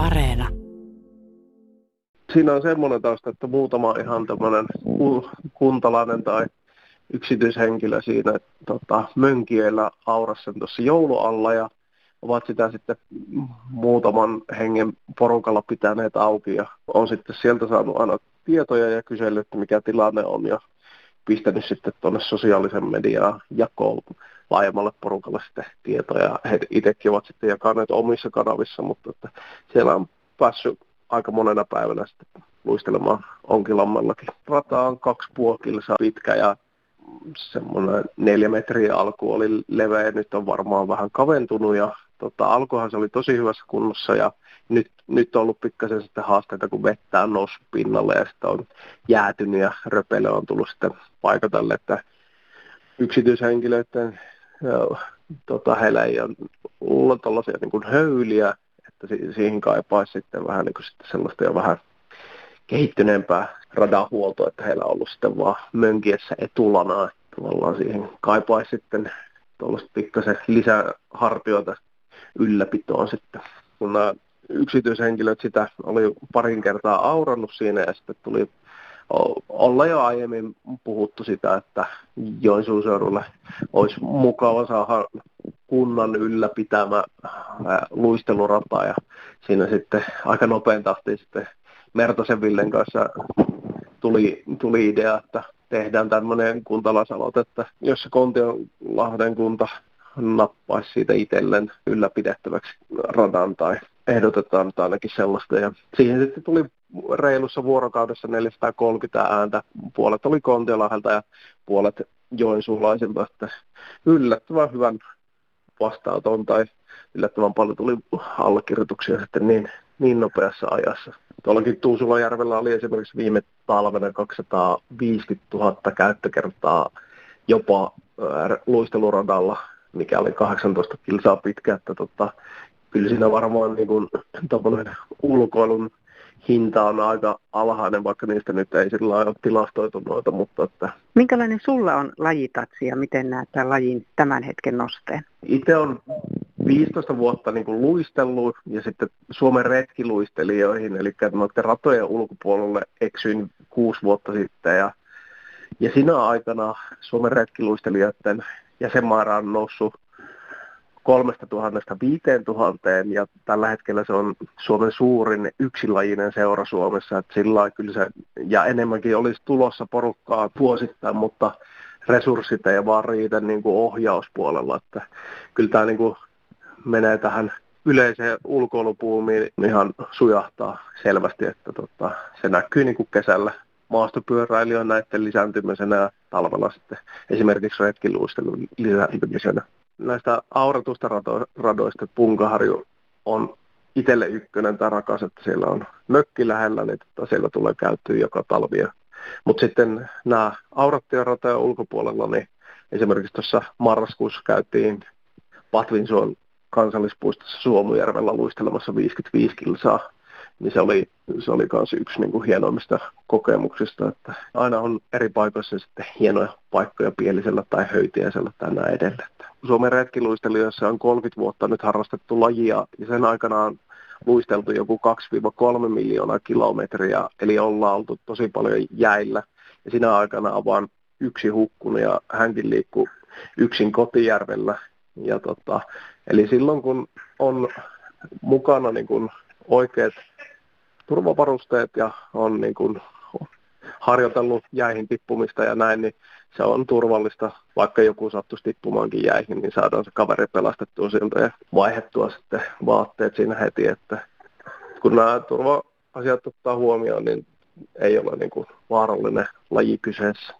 Areena. Siinä on semmoinen tausta, että muutama ihan tämmöinen kuntalainen tai yksityishenkilö siinä tota, mönkiöillä aurassa tuossa joulualla ja ovat sitä sitten muutaman hengen porukalla pitäneet auki ja on sitten sieltä saanut aina tietoja ja kysellyt, että mikä tilanne on ja pistänyt sitten tuonne sosiaalisen mediaan jakoon laajemmalle porukalle sitten tietoja. He itsekin ovat sitten jakaneet omissa kanavissa, mutta että siellä on päässyt aika monena päivänä sitten luistelemaan onkilammallakin. Rata on kaksi kilsaa pitkä ja semmoinen neljä metriä alku oli leveä, nyt on varmaan vähän kaventunut ja tota, alkuhan se oli tosi hyvässä kunnossa ja nyt, nyt on ollut pikkasen sitten haasteita, kun vettä on noussut pinnalle ja sitten on jäätynyt ja röpele on tullut sitten paikatalle, että yksityishenkilöiden tota, heillä ei ole tällaisia niin kuin höyliä, että siihen kaipaisi sitten vähän niin kuin sitten sellaista jo vähän kehittyneempää radanhuoltoa, että heillä on ollut sitten vaan mönkiessä etulana, että tavallaan siihen kaipaisi sitten tuollaista pikkasen lisähartioita ylläpitoon sitten. Kun nämä yksityishenkilöt sitä oli parin kertaa aurannut siinä ja sitten tuli olla jo aiemmin puhuttu sitä, että Joensuun seudulle olisi mukava saada kunnan ylläpitämä luistelurata ja siinä sitten aika nopein tahtiin sitten Mertosen Villen kanssa tuli, tuli idea, että tehdään tämmöinen kuntalaisaloite, että jos se Kontionlahden kunta nappaisi siitä itselleen ylläpidettäväksi radan tai ehdotetaan ainakin sellaista. Ja siihen sitten tuli reilussa vuorokaudessa 430 ääntä. Puolet oli Kontiolahdelta ja puolet joensuulaisilta, että yllättävän hyvän vastaanoton tai yllättävän paljon tuli allekirjoituksia sitten niin, niin nopeassa ajassa. Tuollakin Tuusulajärvellä oli esimerkiksi viime talvena 250 000 käyttökertaa jopa luisteluradalla, mikä oli 18 kilsaa pitkä, että tota, kyllä siinä varmaan niin kuin, ulkoilun hinta on aika alhainen, vaikka niistä nyt ei sillä ole tilastoitu noita, mutta että... Minkälainen sulla on lajitatsi ja miten näet tämän lajin tämän hetken nosteen? Itse on 15 vuotta niin kuin luistellut ja sitten Suomen retkiluistelijoihin, eli noiden ratojen ulkopuolelle eksyin kuusi vuotta sitten ja, ja siinä aikana Suomen retkiluistelijoiden jäsenmäärä on noussut kolmesta tuhannesta viiteen tuhanteen ja tällä hetkellä se on Suomen suurin yksilajinen seura Suomessa, että sillä kyllä se, ja enemmänkin olisi tulossa porukkaa vuosittain, mutta resurssit ei vaan riitä niin kuin ohjauspuolella, että kyllä tämä niin kuin menee tähän yleiseen ulkoilupuumiin ihan sujahtaa selvästi, että tota, se näkyy niin kuin kesällä maastopyöräilijöiden näiden lisääntymisenä ja talvella sitten esimerkiksi retkiluistelun lisääntymisenä näistä auratusta radoista Punkaharju on itselle ykkönen tai rakas, että siellä on mökki lähellä, niin että siellä tulee käyttöä joka talvi. Mutta sitten nämä aurattuja ratoja ulkopuolella, niin esimerkiksi tuossa marraskuussa käytiin Patvinsuon kansallispuistossa Suomujärvellä luistelemassa 55 kilsaa niin se oli, se oli myös yksi niin kuin hienoimmista kokemuksista, että aina on eri paikoissa sitten hienoja paikkoja pielisellä tai höytiäisellä tai näin edelleen. Suomen retkiluistelijoissa on 30 vuotta nyt harrastettu lajia ja sen aikana on luisteltu joku 2-3 miljoonaa kilometriä, eli ollaan oltu tosi paljon jäillä. Ja siinä aikana on vain yksi hukkunut ja hänkin liikkuu yksin kotijärvellä. Ja tota, eli silloin kun on mukana niin kun oikeat turvavarusteet ja on niin kuin harjoitellut jäihin tippumista ja näin, niin se on turvallista, vaikka joku sattuisi tippumaankin jäihin, niin saadaan se kaveri pelastettua siltä ja vaihettua sitten vaatteet siinä heti, että kun nämä turva-asiat ottaa huomioon, niin ei ole niin kuin vaarallinen laji kyseessä.